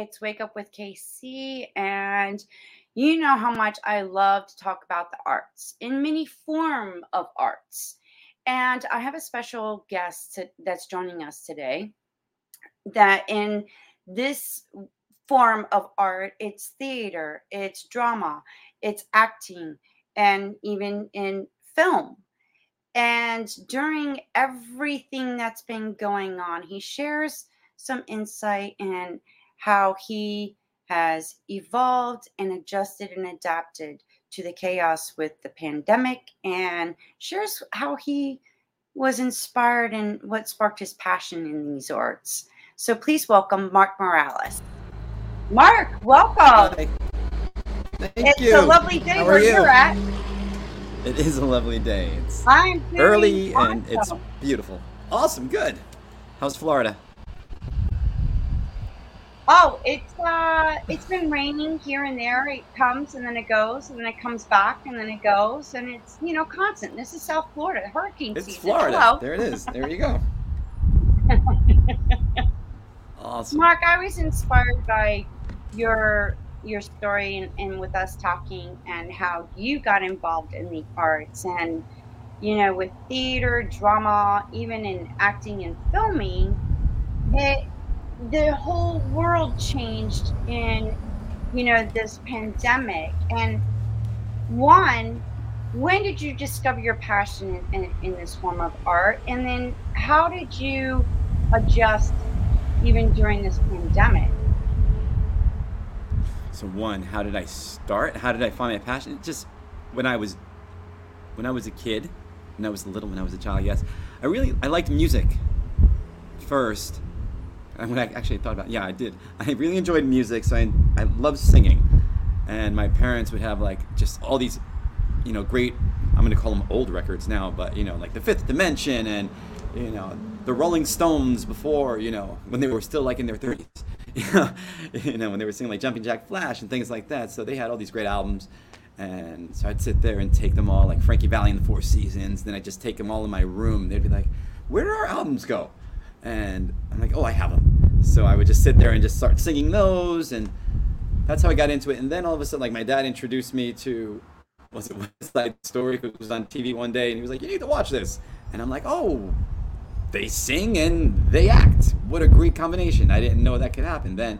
it's Wake Up with KC, and you know how much I love to talk about the arts in many form of arts. And I have a special guest to, that's joining us today. That in this form of art, it's theater, it's drama, it's acting, and even in film. And during everything that's been going on, he shares some insight in how he has evolved and adjusted and adapted to the chaos with the pandemic and shares how he was inspired and what sparked his passion in these arts. So please welcome Mark Morales. Mark, welcome. Hi. Thank it's you. a lovely day How where are you? you're at. It is a lovely day. It's early and it's beautiful. Awesome, good. How's Florida? Oh, it's uh it's been raining here and there. It comes and then it goes and then it comes back and then it goes and it's you know constant. This is South Florida, hurricane season. It's season. Florida. Hello. There it is. There you go. Awesome. Mark, I was inspired by your your story and, and with us talking and how you got involved in the arts and you know with theater, drama, even in acting and filming, it the whole world changed in you know this pandemic and one when did you discover your passion in, in, in this form of art and then how did you adjust even during this pandemic So one, how did I start? How did I find my passion? Just when I was when I was a kid, when I was little, when I was a child, yes. I really I liked music first. And when I actually thought about yeah, I did. I really enjoyed music, so I I loved singing. And my parents would have like just all these, you know, great I'm gonna call them old records now, but you know, like the Fifth Dimension and you know the Rolling Stones before, you know, when they were still like in their 30s. you know, when they were singing like Jumping Jack Flash and things like that. So they had all these great albums. And so I'd sit there and take them all, like Frankie Valli and the Four Seasons. Then I'd just take them all in my room. They'd be like, Where did our albums go? And I'm like, Oh, I have them. So I would just sit there and just start singing those. And that's how I got into it. And then all of a sudden, like, my dad introduced me to, was it West Side Story? It was on TV one day. And he was like, You need to watch this. And I'm like, Oh, they sing and they act. What a great combination. I didn't know that could happen. Then,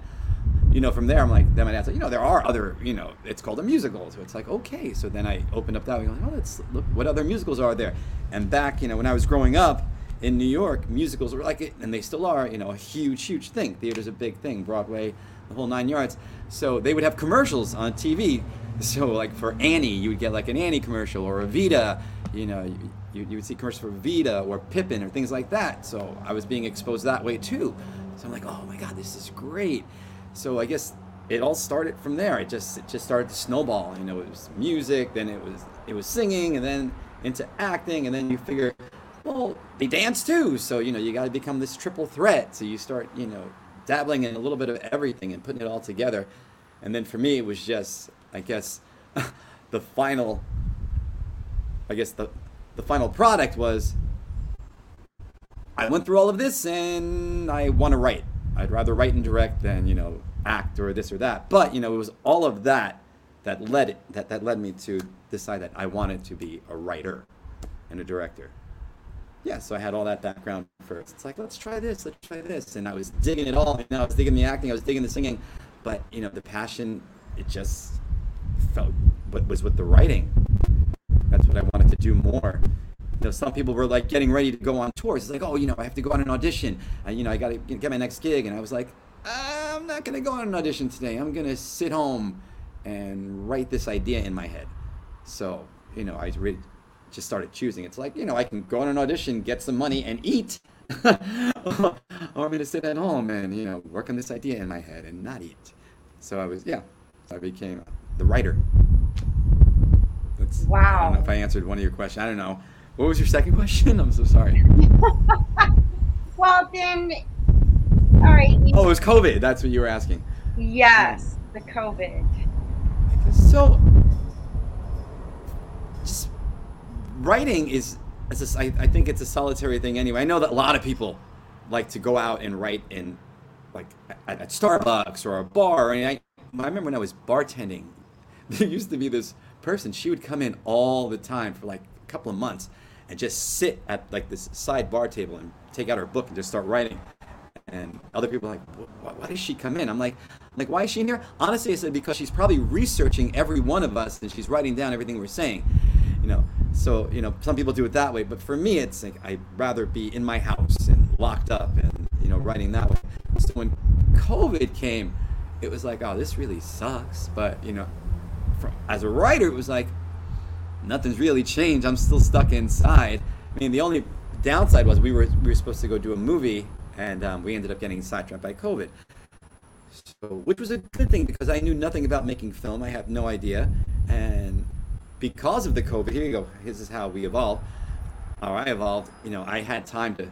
you know, from there, I'm like, then my dad's like, you know, there are other, you know, it's called a musical. So it's like, okay. So then I opened up that. and like, oh, let's look, what other musicals are there? And back, you know, when I was growing up in New York, musicals were like, it, and they still are, you know, a huge, huge thing. Theater's a big thing. Broadway, the whole nine yards. So they would have commercials on TV. So like for Annie, you would get like an Annie commercial or Evita, you know, you, you, would see commercials for Evita or Pippin or things like that. So I was being exposed that way too. So I'm like, oh my God, this is great. So I guess it all started from there. It just it just started to snowball. You know, it was music, then it was it was singing, and then into acting, and then you figure, well, they dance too. So you know, you got to become this triple threat. So you start, you know, dabbling in a little bit of everything and putting it all together. And then for me, it was just, I guess, the final. I guess the the final product was I went through all of this and I want to write. I'd rather write and direct than, you know, act or this or that. But, you know, it was all of that that led it that, that led me to decide that I wanted to be a writer and a director. Yeah, so I had all that background first. It's like, let's try this, let's try this. And I was digging it all. Know, I was digging the acting, I was digging the singing. But, you know, the passion, it just felt what was with the writing. That's what I wanted to do more. You know, some people were like getting ready to go on tours. It's like, oh, you know, I have to go on an audition. I, you know, I got to get my next gig. And I was like, I'm not going to go on an audition today. I'm going to sit home and write this idea in my head. So, you know, I really just started choosing. It's like, you know, I can go on an audition, get some money, and eat. or I'm going to sit at home and, you know, work on this idea in my head and not eat. So I was yeah, so I became the writer. That's, wow. I don't know if I answered one of your questions. I don't know. What was your second question? I'm so sorry. Well, then, all right. Oh, it was COVID. That's what you were asking. Yes, the COVID. So, just writing is, is a, I, I think it's a solitary thing anyway. I know that a lot of people like to go out and write in, like at, at Starbucks or a bar. And I, I remember when I was bartending, there used to be this person. She would come in all the time for like a couple of months and just sit at like this side bar table and take out her book and just start writing and other people are like, why, does she come in? I'm like, like, why is she in here? Honestly, I said because she's probably researching every one of us and she's writing down everything we're saying, you know. So you know, some people do it that way, but for me, it's like I'd rather be in my house and locked up and you know writing that way. So when COVID came, it was like, oh, this really sucks. But you know, as a writer, it was like nothing's really changed. I'm still stuck inside. I mean, the only downside was we were we were supposed to go do a movie, and um, we ended up getting sidetracked by COVID. So, which was a good thing because I knew nothing about making film. I have no idea, and because of the COVID, here you go. This is how we evolved. Or I evolved. You know, I had time to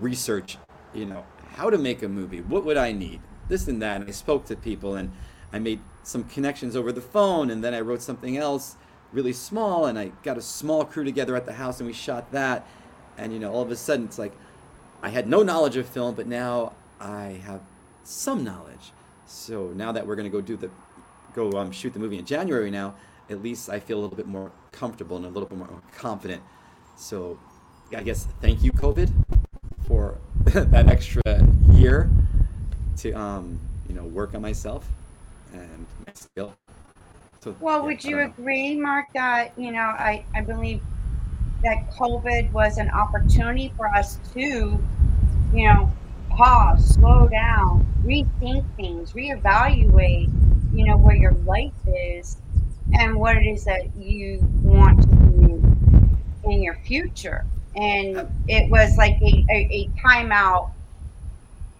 research. You know, how to make a movie. What would I need? This and that. And I spoke to people, and I made some connections over the phone, and then I wrote something else really small, and I got a small crew together at the house, and we shot that. And you know, all of a sudden, it's like I had no knowledge of film, but now I have some knowledge. So now that we're gonna go do the go um, shoot the movie in January now, at least I feel a little bit more comfortable and a little bit more confident. So I guess thank you, COVID, for that extra year to um, you know work on myself and my skill. So, Well, yeah, would you agree, Mark, that, you know, I, I believe that COVID was an opportunity for us to, you know, pause, slow down, rethink things, reevaluate, you know, where your life is and what it is that you want to do in your future. And it was like a, a, a timeout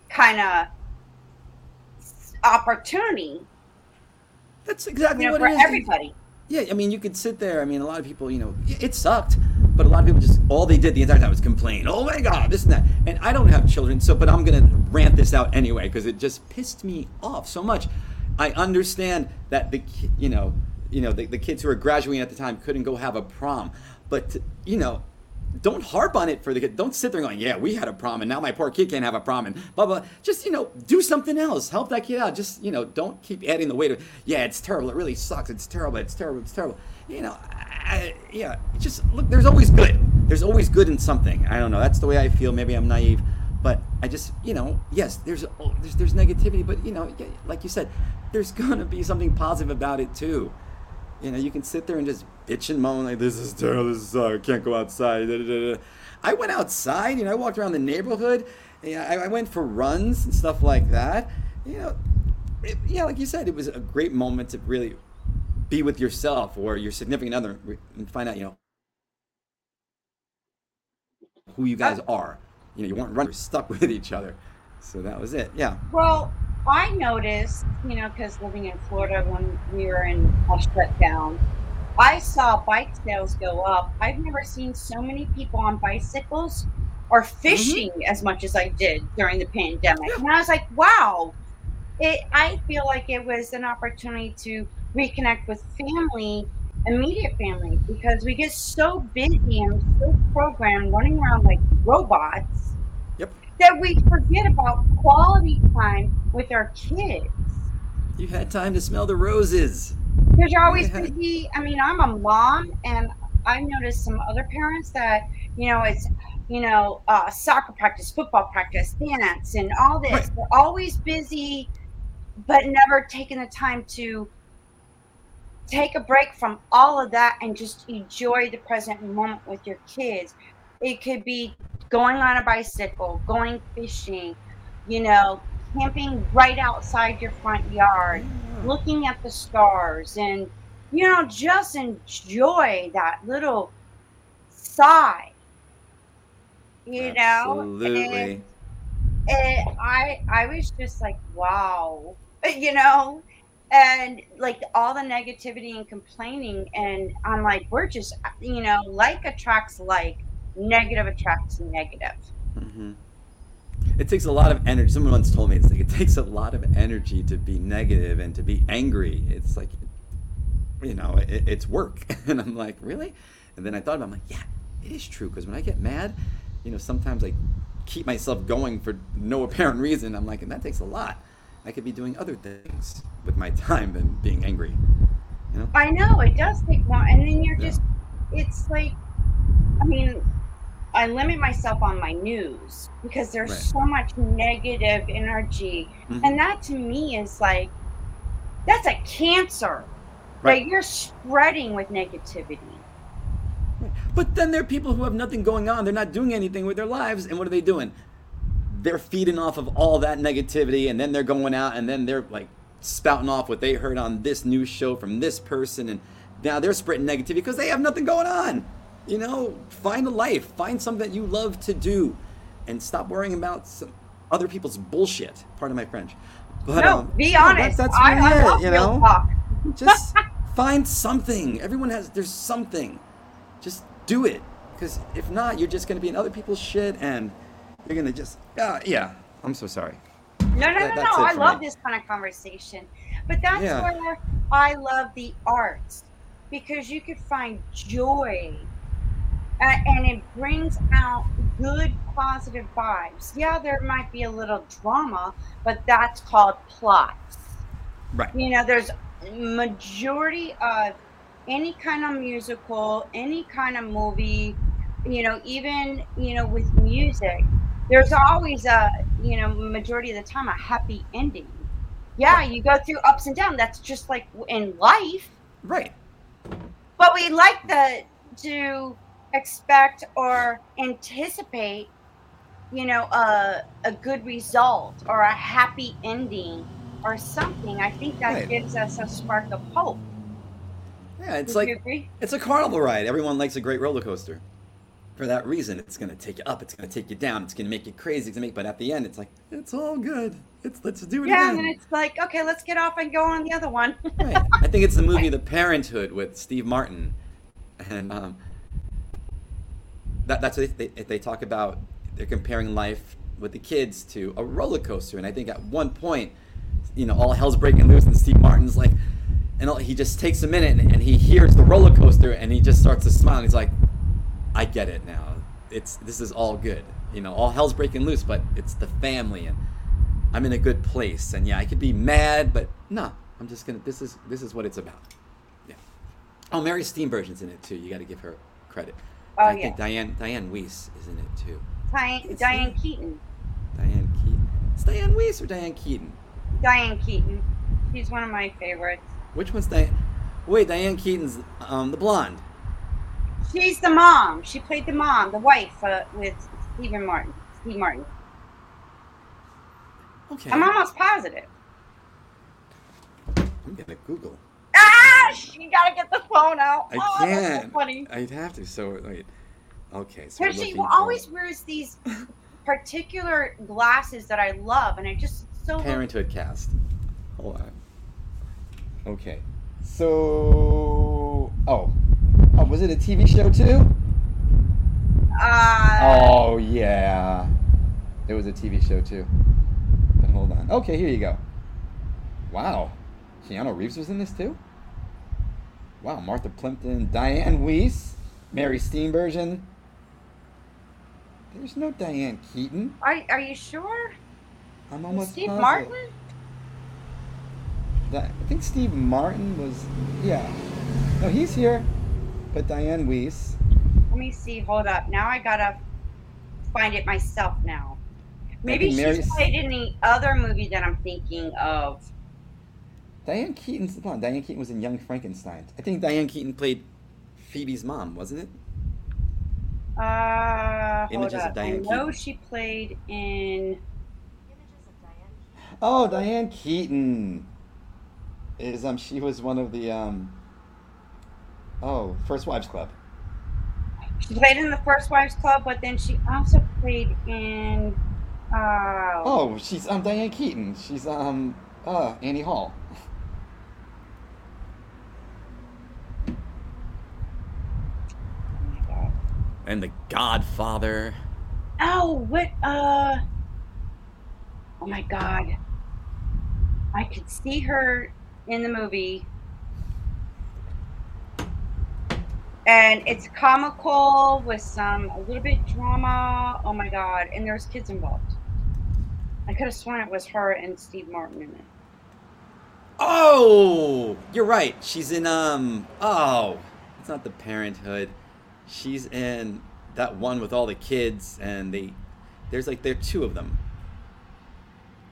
kind of opportunity, That's exactly you know, what it is. everybody. Yeah, I mean, you could sit there. I mean, a lot of people, you know, it it sucked, but a lot of people just all they did the entire time was complain. Oh my God, this and that. And I don't have children, so but I'm gonna rant this out anyway because it just pissed me off so much. I understand that the you know you know the, the kids who were graduating at the time couldn't go have a prom, but you know. Don't harp on it for the kid. Don't sit there going, "Yeah, we had a prom, and now my poor kid can't have a prom." And blah blah. Just you know, do something else. Help that kid out. Just you know, don't keep adding the weight of, "Yeah, it's terrible. It really sucks. It's terrible. It's terrible. It's terrible." You know, I, yeah. Just look. There's always good. There's always good in something. I don't know. That's the way I feel. Maybe I'm naive, but I just you know, yes, there's there's there's negativity, but you know, like you said, there's gonna be something positive about it too. You know, you can sit there and just bitch and moan like this is terrible. This is uh, I can't go outside. da, da, da. I went outside. You know, I walked around the neighborhood. Yeah, I, I went for runs and stuff like that. You know, it, yeah, like you said, it was a great moment to really be with yourself or your significant other and find out, you know, who you guys are. You know, you weren't running, you're stuck with each other. So that was it. Yeah. Well, I noticed, you know, because living in Florida when we were in a shutdown, I saw bike sales go up. I've never seen so many people on bicycles or mm-hmm. fishing as much as I did during the pandemic. And I was like, wow. It I feel like it was an opportunity to reconnect with family, immediate family, because we get so busy and so programmed running around like robots Yep. that we forget about quality time with our kids. You had time to smell the roses. Because you're always Yeah. busy. I mean, I'm a mom, and I've noticed some other parents that, you know, it's, you know, uh, soccer practice, football practice, dance, and all this. Right. They're always busy, but never taking the time to take a break from all of that and just enjoy the present moment with your kids. It could be going on a bicycle, going fishing, you know, camping right outside your front yard, looking at the stars, and, you know, just enjoy that little sigh. You know? Absolutely. And, and I I was just like, wow. You know? and like all the negativity and complaining and i'm like we're just you know like attracts like negative attracts negative hmm It takes a lot of energy. Someone once told me it's like it takes a lot of energy to be negative and to be angry. It's like, you know, it, it's work. And I'm like, really? And then I thought about, it, I'm like, yeah, it is true. Because when I get mad, you know, sometimes I keep myself going for no apparent reason. I'm like, and that takes a lot. I could be doing other things with my time than being angry. You know? i know it does take more and then you're Yeah. just it's like i mean i limit myself on my news because there's Right. so much negative energy Mhm. and that to me is like that's a cancer Right. that you're spreading with negativity But then there are people who have nothing going on. They're not doing anything with their lives. And what are they doing? They're feeding off of all that negativity. And then they're going out and then they're like spouting off what they heard on this news show from this person. And now they're spreading negativity because they have nothing going on. You know, find a life, find something that you love to do, and stop worrying about some other people's bullshit. Pardon my French. But, no um, be honest That's, that's I, I it, you know? talk just find something. Everyone has, there's something. Just do it. Because if not, you're just going to be in other people's shit and you're going to just, uh, yeah. I'm so sorry. No, no, That- no, no. I love me. this kind of conversation. But that's Yeah. where I love the arts because you could find joy uh, and it brings out good, positive vibes. Yeah, there might be a little drama, but that's called plots. Right. You know, there's majority of any kind of musical, any kind of movie, you know, even, you know, with music, there's always a, you know, majority of the time a happy ending. Yeah, you go through ups and downs. That's just like in life. Right. But we like the to expect or anticipate, you know, a a good result or a happy ending or something. I think that Right. gives us a spark of hope. Yeah, it's Would like, it's a carnival ride. Everyone likes a great roller coaster. For that reason, it's going to take you up, it's going to take you down, it's going to make you crazy, it's going to make, but at the end, it's like, it's all good. It's, let's do it Yeah, again. and it's like, okay, let's get off and go on the other one. Right. I think it's the movie The Parenthood with Steve Martin, and um, that, that's what they, they, they talk about. They're comparing life with the kids to a roller coaster, and I think at one point, you know, all hell's breaking loose, and Steve Martin's like, and he just takes a minute, and, and he hears the roller coaster, and he just starts to smile. And he's like, I get it now. It's this is all good. You know, all hell's breaking loose, but it's the family, and I'm in a good place. And yeah, I could be mad, but no, I'm just gonna. This is this is what it's about. Yeah. Oh, Mary Steenburgen's in it too. You got to give her credit. Oh, I yeah. think Diane Dianne Wiest is in it too. Diane, It's Diane. Keaton. Diane Keaton. It's Dianne Wiest or Diane Keaton? Diane Keaton. She's one of my favorites. Which one's Diane? Wait, Diane Keaton's um, the blonde. She's the mom. She played the mom, the wife uh, with Stephen Martin. Steve Martin. Okay. I'm almost positive. I'm gonna Google. Ah, you gotta get the phone out. I oh, That's so can't. funny. I'd have to. So wait. Okay. So she always for wears these particular glasses that I love, and I just so Parenthood cast. Hold on. Okay. So. Oh. Oh, was it a TV show too? Uh, Oh yeah. It was a TV show too. But hold on. Okay, here you go. Wow. Keanu Reeves was in this too? Wow, Martha Plimpton, Dianne Wiest, Mary Steenburgen. There's no Diane Keaton. are, are you sure? I'm almost Steve positive. Martin? I think Steve Martin was. Yeah. No, he's here. But Dianne Wiest. Let me see. Hold up. Now I gotta find it myself now. Maybe she's played in the other movie that I'm thinking of. Diane Keaton's the blonde. Diane Keaton was in Young Frankenstein. I think Diane Keaton played Phoebe's mom, wasn't it? Uh, Images of up. I Diane know Keaton. she played in. Oh, Diane Keaton is um she was one of the um oh First Wives Club. She played in the First Wives Club, but then she also played in. Uh, Oh, she's um Diane Keaton. She's um uh Annie Hall. And The Godfather. Oh, what? Uh. Oh my God. I could see her in the movie. And it's comical with some a little bit drama. Oh my god! And there's kids involved. I could have sworn it was her and Steve Martin in it. Oh, you're right. She's in um. Oh, it's not the Parenthood. She's in that one with all the kids, and they. There's like there are two of them.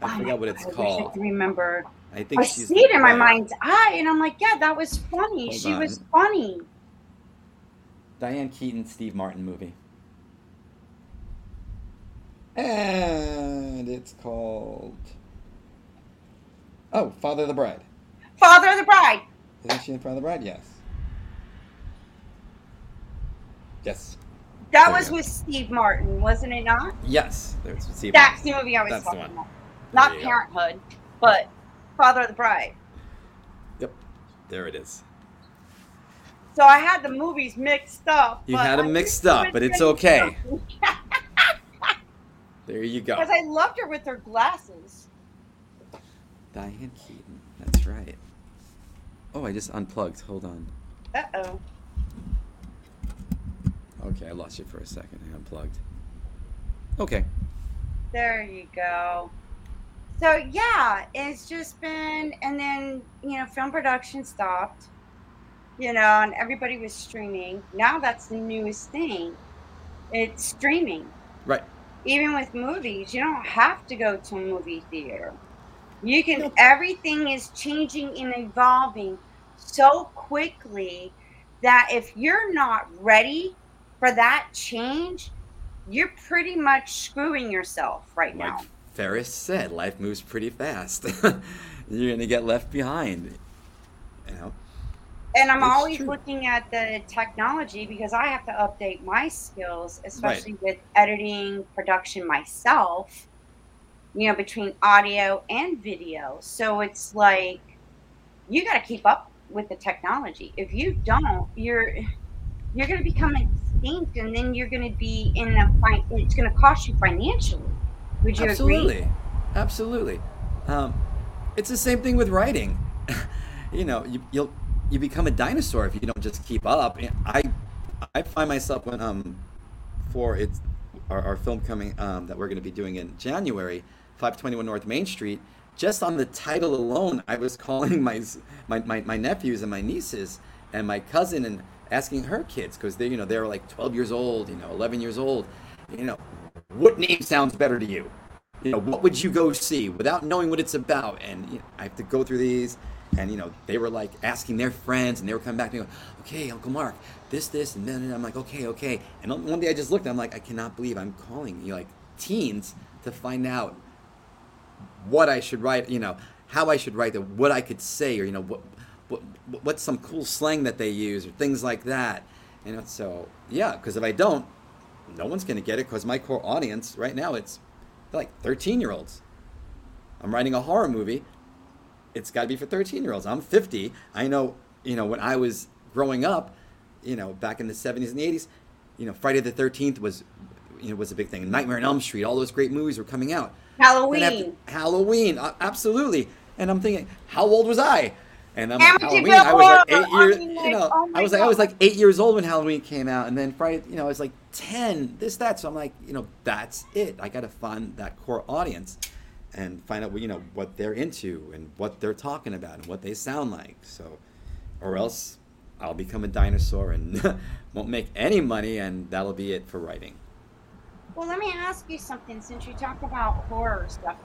I Oh forgot what it's God, I wish called. I remember. I think I she's. see it in my mind's eye, and I'm like, yeah, that was funny. Hold she was funny. Diane Keaton, Steve Martin movie. And it's called. Oh, Father of the Bride. Father of the Bride. Isn't she in Father of the Bride? Yes. Yes. That There was with Steve Martin, wasn't it not? Yes. There's Steve That's Martin. the movie I was That's talking about. Not. Parenthood, but Father of the Bride. Yep. There it is. So I had the movies mixed up. You had 'em I mixed up, but it's okay. There you go. Because I loved her with her glasses. Diane Keaton. That's right. Oh, I just unplugged. Hold on. Uh oh. Okay, I lost you for a second. I unplugged. Okay. There you go. So yeah, it's just been, and then you know, film production stopped. You know, and everybody was streaming. Now that's the newest thing. It's streaming. Right. Even with movies, you don't have to go to a movie theater. You can. Everything is changing and evolving so quickly that if you're not ready for that change, you're pretty much screwing yourself right now. Like Ferris said, life moves pretty fast. You're gonna get left behind. You know. And I'm It's always true. looking at the technology because I have to update my skills, especially with editing, production myself, you know, between audio and video. So it's like you got to keep up with the technology. If you don't, you're you're going to become and then you're going to be in a fin- it's going to cost you financially. Would you Absolutely. agree? Absolutely. Um, it's the same thing with writing. you know, you, you'll you become a dinosaur if you don't just keep up. I I find myself when um for it's our, our film coming um, that we're going to be doing in January, 521 North Main Street. Just on the title alone, I was calling my my, my, my nephews and my nieces and my cousin and asking her kids because they you know they were like 12 years old, you know, 11 years old. You know, what name sounds better to you? you know, what would you go see without knowing what it's about? And you know, I have to go through these, and you know, they were like asking their friends, and they were coming back to me, going, okay, Uncle Mark, this, this, and then and I'm like, okay, okay. And one day I just looked, I'm like, I cannot believe I'm calling you like teens to find out what I should write, you know, how I should write it, what I could say, or you know, what, what, what's some cool slang that they use, or things like that. You know, so yeah, because if I don't, no one's gonna get it. Because my core audience right now, it's like 13 year olds. I'm writing a horror movie. It's got to be for 13 year olds. I'm 50. I know, you know, when I was growing up, you know, back in the 70s and the 80s, you know, Friday the 13th was, you know, was a big thing. Nightmare on Elm Street, all those great movies were coming out. Halloween. Halloween, absolutely. And I'm thinking, how old was I? And I'm like, Halloween, I was like eight I years, you know, oh I was like, I was like eight years old when Halloween came out, and then Friday, you know, I was like ten, this, that. So I'm like, you know, that's it. I got to find that core audience, and find out, you know, what they're into and what they're talking about and what they sound like. So, or else I'll become a dinosaur and won't make any money, and that'll be it for writing. Well, let me ask you something since you talk about horror stuff.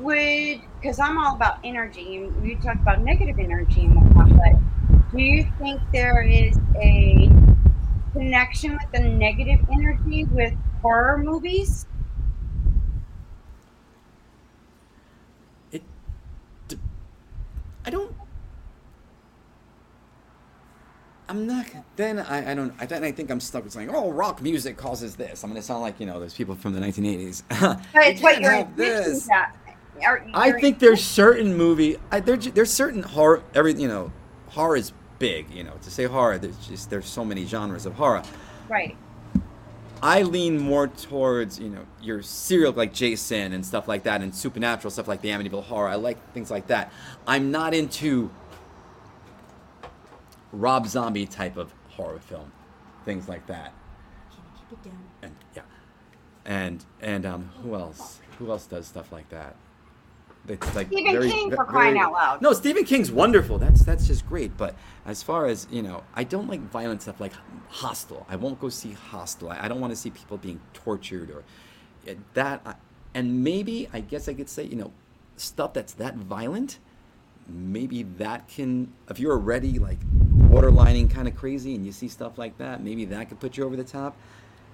Would, because I'm all about energy, and you talk about negative energy and whatnot, but do you think there is a connection with the negative energy with horror movies? It, I don't. I'm not. Then I, I don't. I then I think I'm stuck with saying, "Oh, rock music causes this." I'm gonna sound like you know those people from the 1980s. But it's what can't your have intentions at. Are- I think there's certain movie. I, there, there's certain horror. Every you know, horror is big. You know, to say horror, there's just there's so many genres of horror. right. I lean more towards you know your serial like Jason and stuff like that, and supernatural stuff like the Amityville Horror. I like things like that. I'm not into Rob Zombie type of horror film, things like that. Keep it down. And yeah, and and um, who else? Who else does stuff like that? It's like Stephen very- King, for crying out loud. No, Stephen King's wonderful. That's that's just great. But as far as you know, I don't like violent stuff like Hostel. I won't go see Hostel. I, I don't want to see people being tortured or uh, that. I- And maybe I guess I could say you know stuff that's that violent. Maybe that can, if you're already like borderlining kind of crazy and you see stuff like that, maybe that could put you over the top.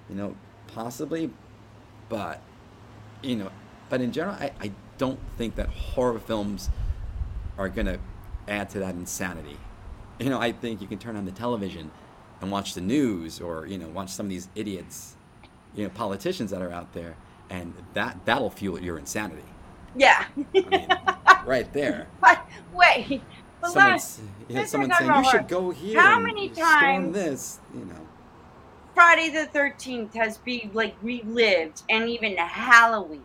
You know, possibly. But you know, but in general, I, I don't think that horror films are going to add to that insanity. You know, I think you can turn on the television and watch the news or, you know, watch some of these idiots, you know, politicians that are out there, and that, that'll fuel your insanity. Yeah. I mean, right there. But wait. But Someone's, last yeah, let's someone talk saying, you should go here. How many times- this, you know. Friday the Thirteenth has been like relived, and even Halloween,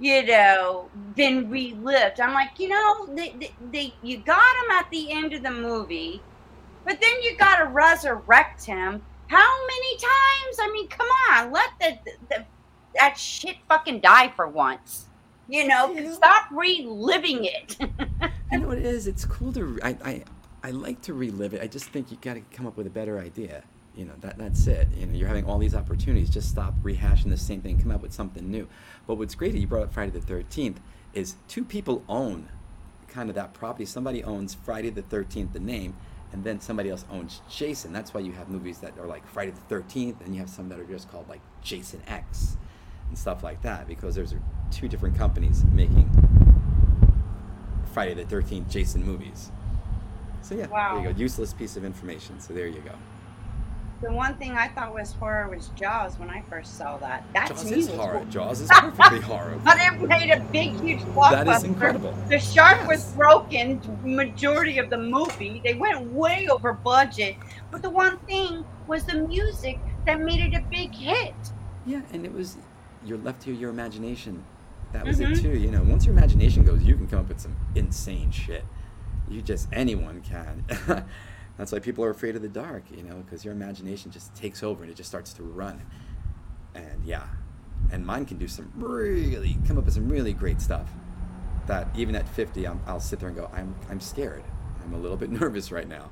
you know, been relived. I'm like, you know, they, they, they you got him at the end of the movie, but then you got to resurrect him. How many times? I mean, come on, let the, the that shit fucking die for once. You know, Yeah. stop reliving it. You know what it is? It's cool to. I, I, I like to relive it. I just think you got to come up with a better idea. You know that that's it. You know you're having all these opportunities. Just stop rehashing the same thing. Come up with something new. But what's great that you brought up Friday the Thirteenth is two people own kind of that property. Somebody owns Friday the Thirteenth, the name, and then somebody else owns Jason. That's why you have movies that are like Friday the Thirteenth, and you have some that are just called like Jason X and stuff like that because there's two different companies making Friday the Thirteenth Jason movies. So yeah, Wow. there you go. Useless piece of information. So there you go. The one thing I thought was horror was Jaws when I first saw that. That to Jaws is was horror. Jaws is perfectly horror. But it made a big, huge blockbuster. That is incredible. The shark was broken majority of the movie. They went way over budget. But the one thing was the music that made it a big hit. Yeah, and it was you're left to your imagination. That was it Mhm. too. You know, once your imagination goes, you can come up with some insane shit. You just anyone can. That's why people are afraid of the dark. You know, because your imagination just takes over and it just starts to run. And yeah, and mine can do some really come up with some really great stuff. That even at 50, I'm, I'll sit there and go, I'm I'm scared. I'm a little bit nervous right now.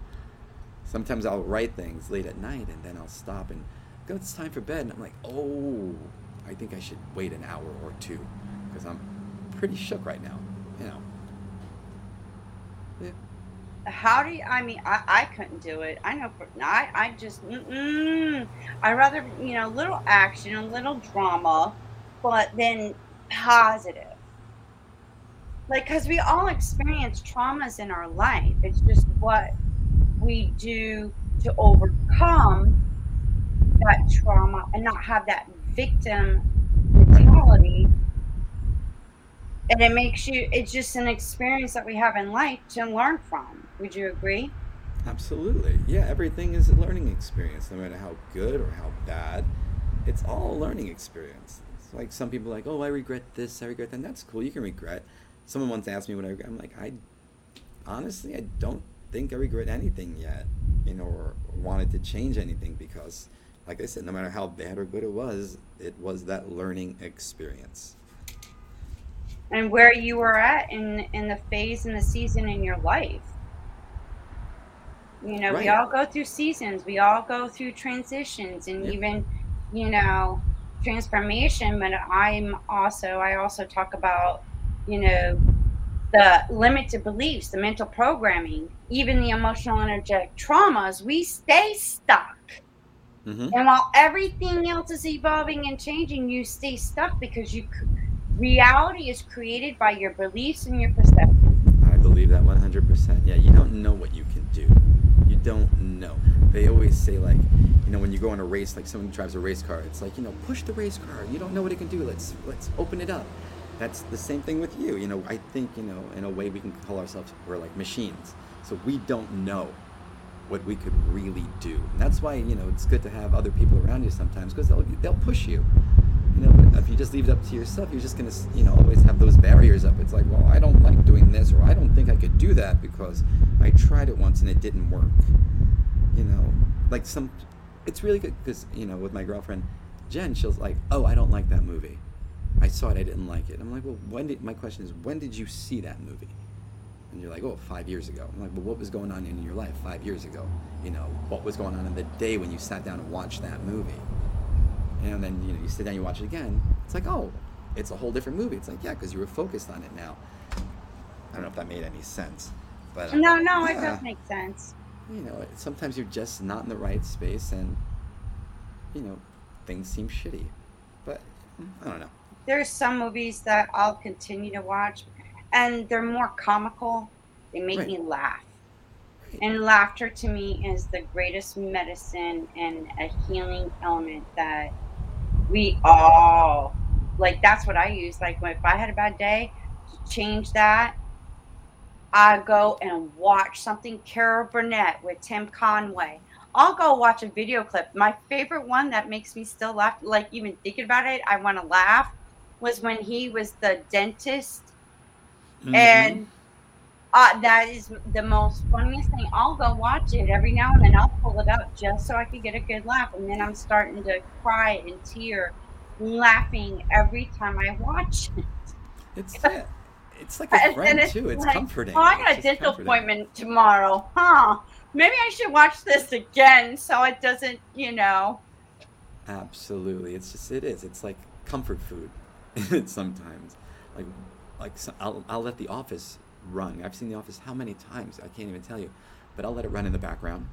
Sometimes I'll write things late at night and then I'll stop and go, it's time for bed. And I'm like, oh, I think I should wait an hour or two because I'm pretty shook right now. You know. Yeah. How do you, I mean, I, I couldn't do it. I know, for, I, I just, mm-mm. I rather, you know, little action, a little drama, but then positive. Like, because we all experience traumas in our life. It's just what we do to overcome that trauma and not have that victim mentality. And it makes you, it's just an experience that we have in life to learn from. Would you agree? Absolutely. Yeah, everything is a learning experience, no matter how good or how bad. It's all a learning experience. It's like some people are like, oh, I regret this, I regret that. And that's cool. You can regret. Someone once asked me what I regret. I'm like, I honestly, I don't think I regret anything yet, you know, or wanted to change anything because, like I said, no matter how bad or good it was, it was that learning experience. And where you were at in in the phase and the season in your life. You know, we all go through seasons. We all go through transitions and Yeah. even, you know, transformation. But I'm also I also talk about, you know, the limited beliefs, the mental programming, even the emotional energetic traumas. We stay stuck. Mm-hmm. And while everything else is evolving and changing, you stay stuck because you reality is created by your beliefs and your perception. I believe that 100%. Yeah, you don't know what you can do. You don't know. They always say, like, you know, when you go on a race, like someone drives a race car, it's like, you know, push the race car. You don't know what it can do. Let's let's open it up. That's the same thing with you. You know, I think, you know, in a way we can call ourselves, we're like machines. So we don't know what we could really do. And that's why you know it's good to have other people around you sometimes because they'll they'll push you. You know, if you just leave it up to yourself, you're just gonna you know always have those barriers up. It's like, well, I don't like doing this, or I don't think I could do that because I tried it once and it didn't work. You know, like some, it's really good because you know with my girlfriend Jen, she'll like, oh, I don't like that movie. I saw it, I didn't like it. I'm like, well, when did my question is when did you see that movie? And you're like, oh, five years ago. I'm like, well, what was going on in your life five years ago? You know, what was going on in the day when you sat down and watched that movie? And then you know, you sit down, you watch it again. It's like, oh, it's a whole different movie. It's like, yeah, because you were focused on it now. I don't know if that made any sense, but no, no, yeah, it does make sense. You know, sometimes you're just not in the right space, and you know, things seem shitty. But I don't know. There's some movies that I'll continue to watch and they're more comical. They make right. me laugh. Right. And laughter to me is the greatest medicine and a healing element that we all like. That's what I use. Like, if I had a bad day, to change that, I go and watch something. Carol Burnett with Tim Conway. I'll go watch a video clip. My favorite one that makes me still laugh, like even thinking about it, I want to laugh, was when he was the dentist Mm-hmm. And uh, that is the most funniest thing. I'll go watch it every now and then. I'll pull it up just so I can get a good laugh, and then I'm starting to cry and tear, laughing every time I watch it. It's it's like a friend it's too. It's like, comforting. Oh, I got a dental appointment tomorrow, huh? Maybe I should watch this again so it doesn't, you know. Absolutely, it's just it is. It's like comfort food. sometimes, like like I'll, I'll let the office run i've seen the office how many times? I can't even tell you. But i'll let it run in the background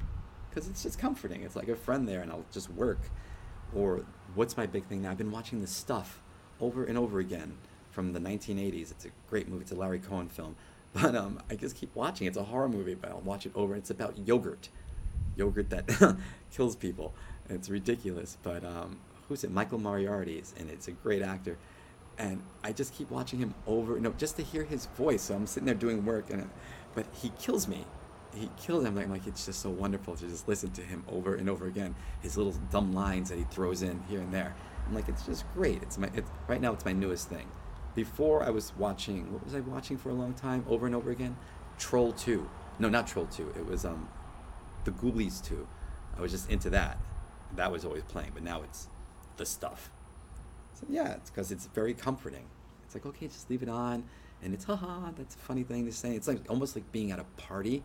because it's just comforting. It's like a friend there and i'll just work. Or what's my big thing now? I've been watching this stuff over and over again from the 1980s it's a great movie. It's a larry cohen film. But um, i just keep watching. It's a horror movie but i'll watch it over. It's about yogurt. Yogurt that kills people. It's ridiculous but um, who's it? Michael moriarty and it's a great actor and I just keep watching him over, you know, just to hear his voice. So I'm sitting there doing work, and but he kills me. He kills him. Like, like it's just so wonderful to just listen to him over and over again. His little dumb lines that he throws in here and there. I'm like, it's just great. It's my it's, right now. It's my newest thing. Before I was watching, what was I watching for a long time, over and over again? Troll Two. No, not Troll Two. It was um, the Ghoulies Two. I was just into that. That was always playing, but now it's the stuff. Yeah, it's because it's very comforting. It's like okay, just leave it on, and it's haha. That's a funny thing to say. It's like almost like being at a party,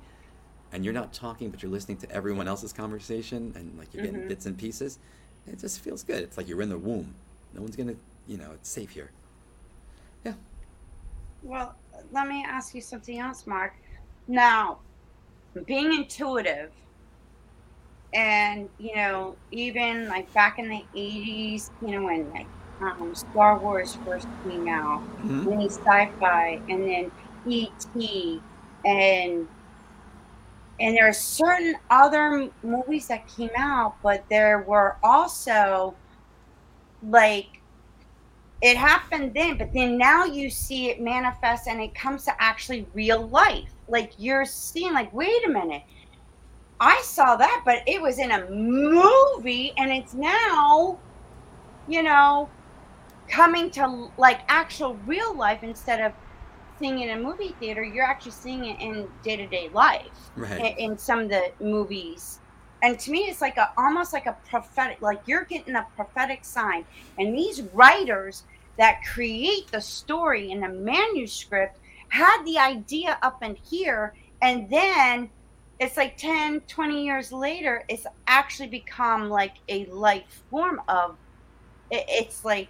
and you're not talking, but you're listening to everyone else's conversation, and like you're getting mm-hmm. bits and pieces. It just feels good. It's like you're in the womb. No one's gonna, you know, it's safe here. Yeah. Well, let me ask you something else, Mark. Now, being intuitive and you know even like back in the 80s you know when like um, Star Wars first came out, mm-hmm. then sci-fi, and then E.T. and and there are certain other movies that came out, but there were also like it happened then, but then now you see it manifest and it comes to actually real life. Like you're seeing, like, wait a minute, I saw that, but it was in a movie and it's now, you know, coming to like actual real life instead of seeing it in a movie theater you're actually seeing it in day-to-day life right. in, in some of the movies and to me it's like a almost like a prophetic like you're getting a prophetic sign and these writers that create the story in the manuscript had the idea up in here and then it's like 10 20 years later it's actually become like a life form of it's like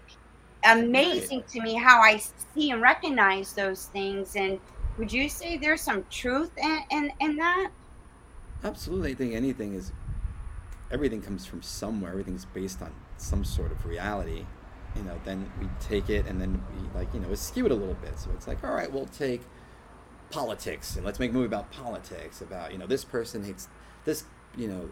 amazing to me how I see and recognize those things. And would you say there's some truth in, in, in that? Absolutely. I think anything is, everything comes from somewhere. Everything's based on some sort of reality. You know, then we take it and then we like, you know, skew it a little bit. So it's like, all right, we'll take politics and let's make a movie about politics, about, you know, this person hates this, you know,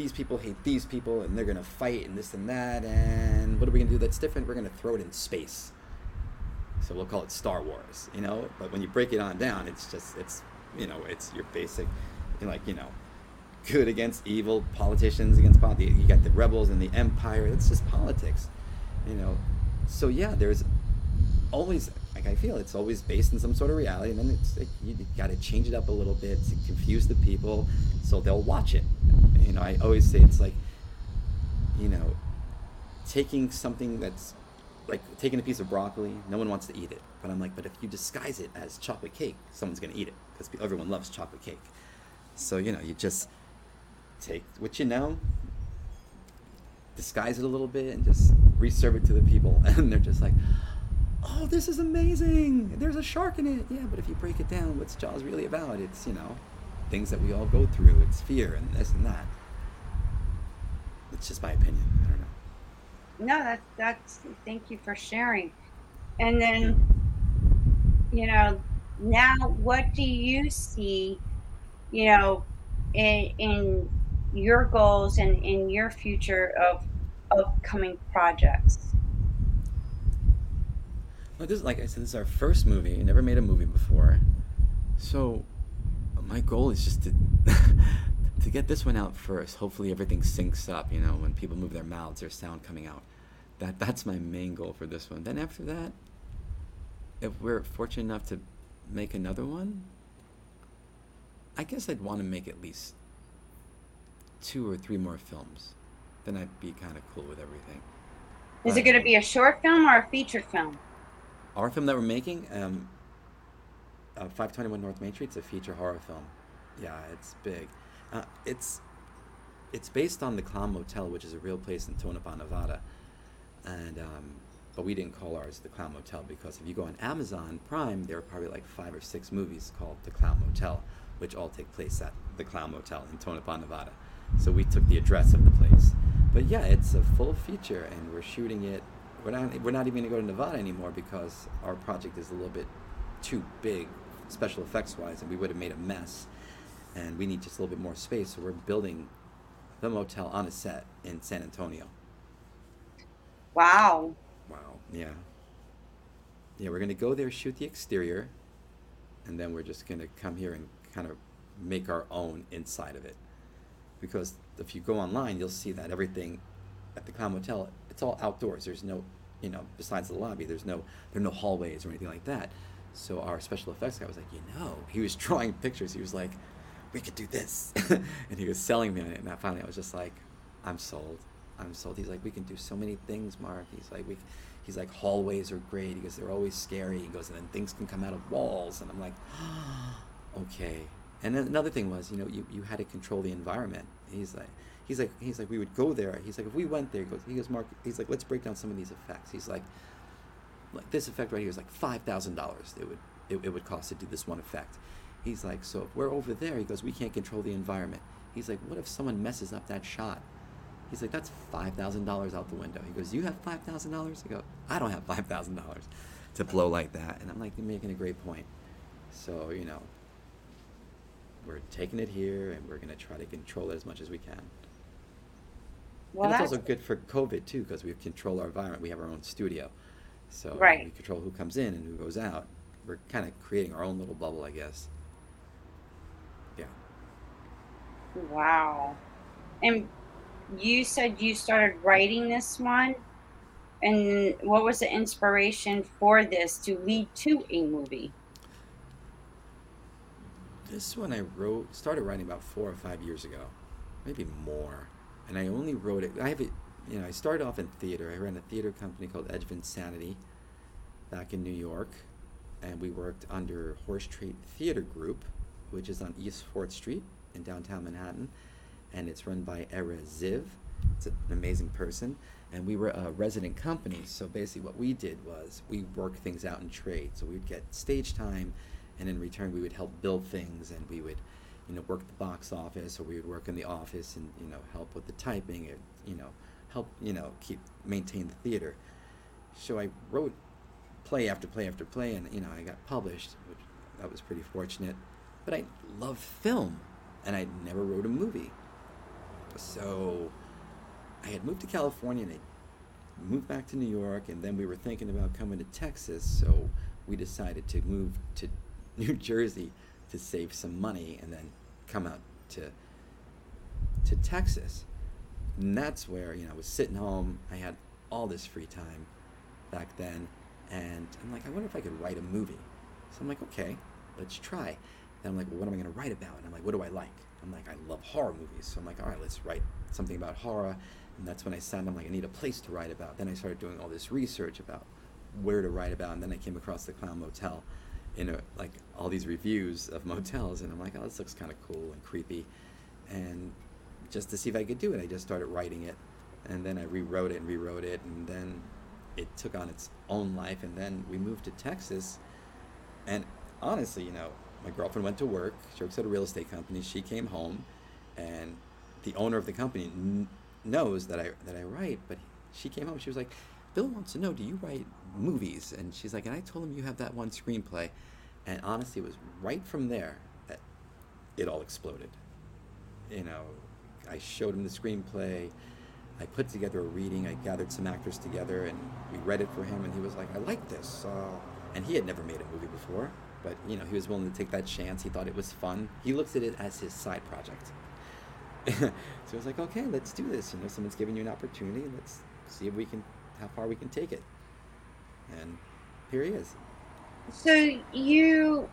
these people hate these people and they're gonna fight and this and that and what are we gonna do that's different we're gonna throw it in space so we'll call it star wars you know but when you break it on down it's just it's you know it's your basic like you know good against evil, politicians against politics. You got the rebels and the empire. It's just politics, you know. So yeah, there's always like I feel it's always based in some sort of reality, and then it's like, you got to change it up a little bit to confuse the people, so they'll watch it. You know, I always say it's like, you know, taking something that's like taking a piece of broccoli. No one wants to eat it, but I'm like, but if you disguise it as chocolate cake, someone's gonna eat it because everyone loves chocolate cake. So you know, you just take what you know, disguise it a little bit, and just reserve it to the people, and they're just like, "Oh, this is amazing! There's a shark in it." Yeah, but if you break it down, what's Jaws really about? It's you know, things that we all go through. It's fear and this and that. It's just my opinion. I don't know. No, that's that's. Thank you for sharing. And then, you know, now what do you see? You know, in, in your goals and in your future of upcoming projects? Well, this is like I said, this is our first movie. I never made a movie before, so my goal is just to to get this one out first. Hopefully, everything syncs up. You know, when people move their mouths, there's sound coming out. That that's my main goal for this one. Then after that, if we're fortunate enough to make another one, I guess I'd want to make at least two or three more films. Then I'd be kind of cool with everything. Is it going to be a short film or a feature film? Our film that we're making, um, uh, 521 North Main Street, it's a feature horror film. Yeah, it's big. Uh, it's it's based on the Clown Motel, which is a real place in Tonopah, Nevada. And um, but we didn't call ours the Clown Motel because if you go on Amazon Prime, there are probably like five or six movies called the Clown Motel, which all take place at the Clown Motel in Tonopah, Nevada. So we took the address of the place. But yeah, it's a full feature, and we're shooting it. We're not we're not even gonna go to Nevada anymore because our project is a little bit too big, special effects wise, and we would have made a mess. And we need just a little bit more space, so we're building the motel on a set in San Antonio. Wow. Wow. Yeah. Yeah, we're gonna go there, shoot the exterior, and then we're just gonna come here and kind of make our own inside of it. Because if you go online, you'll see that everything at the Clown Motel, it's all outdoors. There's no, you know, besides the lobby, there's no, there are no hallways or anything like that. So our special effects guy was like, you know, he was drawing pictures. He was like, we could do this, and he was selling me on it. And that finally, I was just like, I'm sold. I'm sold. He's like, we can do so many things, Mark. He's like, we, he's like, hallways are great. He goes, they're always scary. He goes, and then things can come out of walls. And I'm like, okay. And then another thing was, you know, you, you had to control the environment. He's like, he's like, he's like, we would go there. He's like, if we went there, he goes, he goes, Mark, he's like, let's break down some of these effects. He's like, like this effect right here is like five thousand dollars. It would it, it would cost to do this one effect. He's like, so if we're over there, he goes, we can't control the environment. He's like, what if someone messes up that shot? He's like, that's five thousand dollars out the window. He goes, you have five thousand dollars? I go, I don't have five thousand dollars to blow like that. And I'm like, you're making a great point. So you know, we're taking it here, and we're gonna try to control it as much as we can. Well, and it's that's also good for COVID too, because we control our environment. We have our own studio, so Right. we control who comes in and who goes out. We're kind of creating our own little bubble, I guess. Yeah. wow. And you said you started writing this one, and what was the inspiration for this to lead to a movie? This one I wrote, started writing about four or five years ago, maybe more. And I only wrote it. I have it. You know, I started off in theater. I ran a theater company called Edge of Insanity back in New York, and we worked under Horse Trade Theater Group, which is on East Fourth Street in downtown Manhattan, and it's run by Erez Ziv. It's an amazing person, and we were a resident company. So basically, what we did was we worked things out in trade. So we'd get stage time, and in return, we would help build things, and we would, you know, work the box office, or we would work in the office and you know help with the typing, and you know help you know keep maintain the theater. So I wrote play after play after play, and you know I got published, which that was pretty fortunate. But I love film, and I never wrote a movie. So I had moved to California, and I moved back to New York, and then we were thinking about coming to Texas. So we decided to move to New Jersey to save some money, and then come out to to Texas. And that's where, you know, I was sitting home. I had all this free time back then. And I'm like, I wonder if I could write a movie. So I'm like, okay, let's try. And I'm like, well, what am I going to write about? And I'm like, what do I like? I'm like, I love horror movies. So I'm like, all right, let's write something about horror. And that's when I sat I'm like, I need a place to write about. Then I started doing all this research about where to write about. And then I came across the Clown Motel in a, like all these reviews of motels. And I'm like, oh, this looks kind of cool and creepy. And just to see if I could do it, I just started writing it. And then I rewrote it and rewrote it. And then it took on its own life. And then we moved to Texas. And honestly, you know, my girlfriend went to work. She works at a real estate company. She came home, and the owner of the company knows that I that I write. But she came home. She was like, "Bill wants to know, do you write movies?" And she's like, "And I told him you have that one screenplay." And honestly, it was right from there that it all exploded. You know, I showed him the screenplay. I put together a reading. I gathered some actors together, and we read it for him. And he was like, "I like this." Uh, and he had never made a movie before but you know he was willing to take that chance. He thought it was fun. He looked at it as his side project. so I was like, okay, let's do this. You know, someone's giving you an opportunity. Let's see if we can, how far we can take it. And here he is. So you,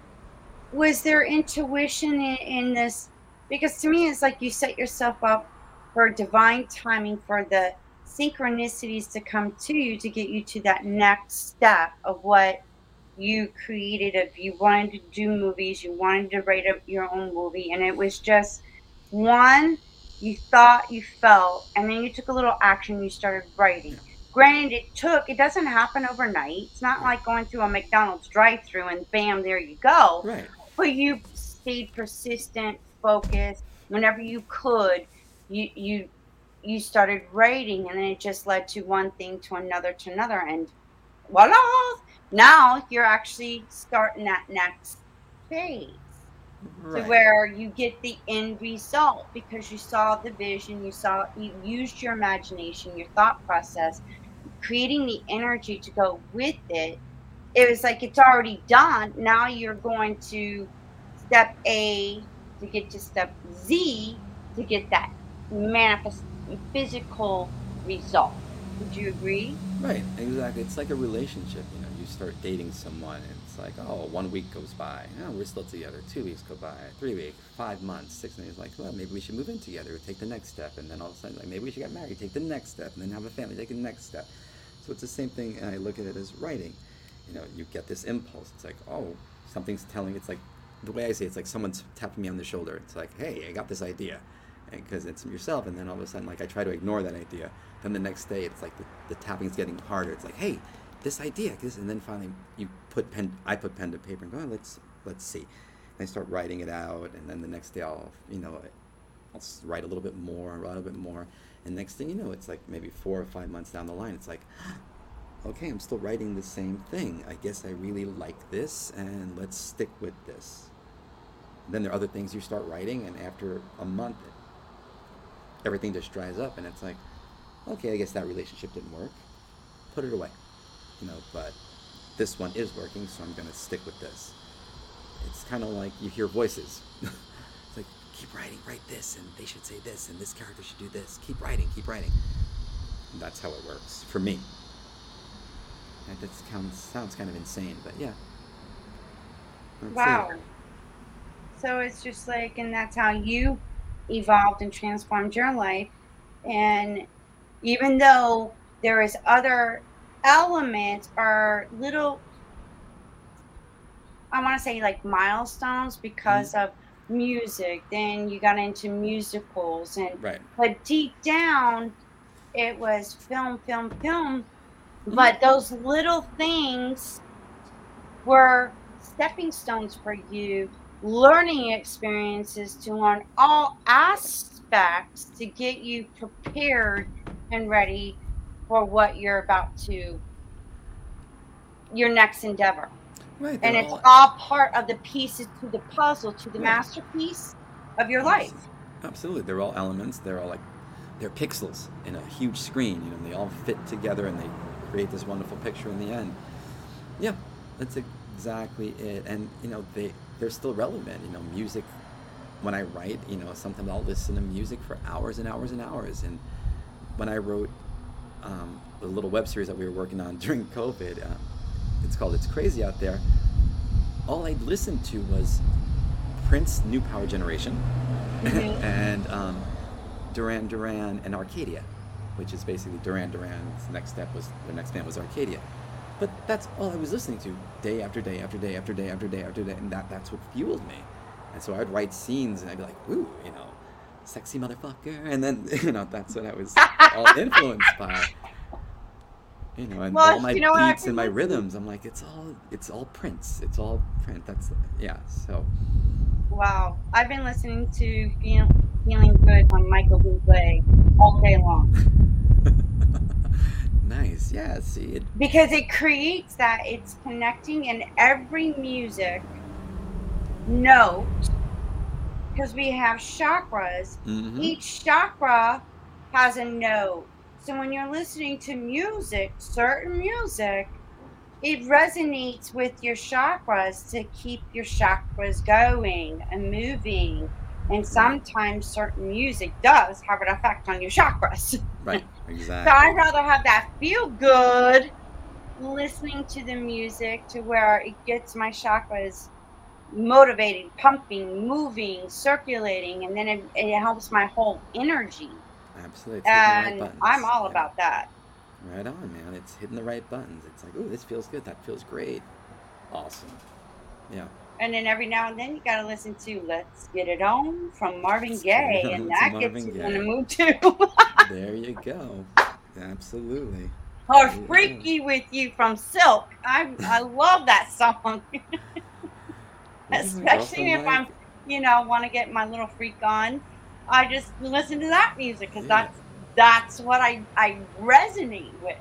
was there intuition in, in this? Because to me, it's like you set yourself up for divine timing for the synchronicities to come to you to get you to that next step of what you created if you wanted to do movies you wanted to write a, your own movie and it was just one you thought you felt and then you took a little action you started writing granted it took it doesn't happen overnight. It's not like going through a mcdonald's drive through and bam there you go. Right. But you stayed persistent focused. Whenever you could you you you started writing and then it just led to one thing to another to another and voila! Now you're actually starting that next phase right. to where you get the end result because you saw the vision, you saw you used your imagination, your thought process, creating the energy to go with it. It was like it's already done. Now you're going to step A to get to step Z to get that manifest physical result. Would you agree? Right, exactly. It's like a relationship, you know you start dating someone and like, oh, one week goes by. Oh, we're still together. Two weeks go by. Three weeks, five months, six months. Like, well, maybe we should move in together. Take the next step. And then all of a sudden, like, maybe we should get married. Take the next step. And then have a family. Take the next step. So it's the same thing. And I look at it as writing. You know, you get this impulse. It's like, oh, something's telling. It's like the way I say it, it's like someone's tapping me on the shoulder. It's like, hey, I got this idea. Because it's yourself, and then all of a sudden, like I try to ignore that idea. Then the next day, it's like the, the tapping's getting harder. It's like, hey, this idea, this, and then finally you put pen, I put pen to paper and go, oh, let's let's see. And I start writing it out, and then the next day I'll, you know, I'll write a little bit more, write a little bit more, and next thing you know, it's like maybe four or five months down the line, it's like, ah, okay, I'm still writing the same thing. I guess I really like this, and let's stick with this. And then there are other things you start writing, and after a month, everything just dries up, and it's like, okay, I guess that relationship didn't work. Put it away you know, but this one is working, so I'm going to stick with this. It's kind of like you hear voices. it's like, keep writing, write this, and they should say this, and this character should do this. Keep writing, keep writing. And that's how it works for me. That sounds, sounds kind of insane, but yeah. Wow. So it's just like, and that's how you evolved and transformed your life. And even though there is other elements are little I want to say like milestones because mm. of music. Then you got into musicals and right. but deep down it was film, film, film. Mm. But those little things were stepping stones for you, learning experiences to learn all aspects to get you prepared and ready for what you're about to your next endeavor. Right. And it's all, all part of the pieces to the puzzle, to the right. masterpiece of your life. Absolutely. They're all elements. They're all like they're pixels in a huge screen, you know, they all fit together and they create this wonderful picture in the end. Yeah, that's exactly it. And you know, they they're still relevant. You know, music when I write, you know, sometimes I'll listen to music for hours and hours and hours. And when I wrote um, the little web series that we were working on during COVID, uh, it's called "It's Crazy Out There." All I'd listened to was Prince, New Power Generation, Mhm. and um, Duran Duran and Arcadia, which is basically Duran Duran's next step was their next band was Arcadia. But that's all I was listening to day after day after day after day after day after day, and that that's what fueled me. And so I'd write scenes, and I'd be like, "Ooh, you know, sexy motherfucker," and then you know that's what I was all influenced by. You know, and Well, all my you know beats and my listen- rhythms. I'm like, it's all it's all Prince. It's all print. That's yeah. So Wow. I've been listening to Feel, Feeling Good on Michael Bublé all day long nice. Yeah. See it. because it creates that it's connecting and every music note because we have chakras. mhm. Each chakra has a note. So when you're listening to music, certain music, it resonates with your chakras to keep your chakras going and moving. And sometimes certain music does have an effect on your chakras. Right. Exactly. so I'd rather have that feel good listening to the music to where it gets my chakras motivated, pumping, moving, circulating, and then it, it helps my whole energy. Absolutely. Hitting right And. I'm all Yeah. about that. Right on, man. It's hitting the right buttons. It's like, ooh, this feels good. That feels great. Awesome. Yeah. And then every now and then you gotta listen to "Let's Get It On" from Marvin Gaye, and that Marvin gets you in the mood too. There you go. Absolutely. or "Freaky with You" from Silk. I I love that song, What does my especially if I'm you know want to get my little freak on. I just listen to that music because Yeah. that's that's what I I resonate with.